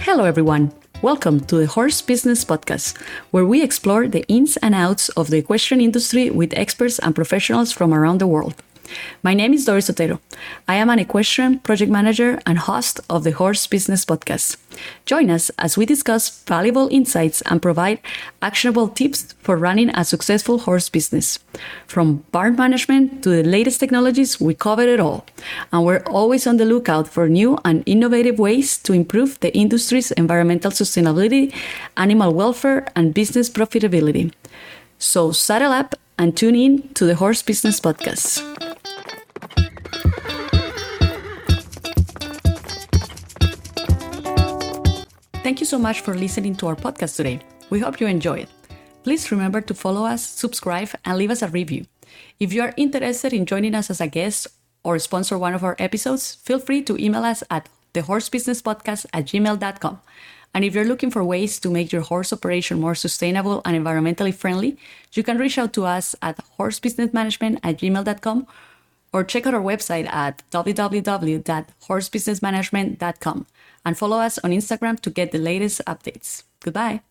Hello, everyone. Welcome to the Horse Business Podcast, where we explore the ins and outs of the equestrian industry with experts and professionals from around the world. My name is Doris Otero. I am an equestrian project manager and host of the Horse Business Podcast. Join us as we discuss valuable insights and provide actionable tips for running a successful horse business. From barn management to the latest technologies, we cover it all. And we're always on the lookout for new and innovative ways to improve the industry's environmental sustainability, animal welfare, and business profitability. So saddle up and tune in to the Horse Business Podcast. Thank you so much for listening to our podcast today. We hope you enjoy it. Please remember to follow us, subscribe, and leave us a review. If you are interested in joining us as a guest or sponsor one of our episodes, feel free to email us at thehorsebusinesspodcast at gmail.com. And if you're looking for ways to make your horse operation more sustainable and environmentally friendly, you can reach out to us at horsebusinessmanagement at gmail.com or check out our website at www.horsebusinessmanagement.com and follow us on Instagram to get the latest updates. Goodbye.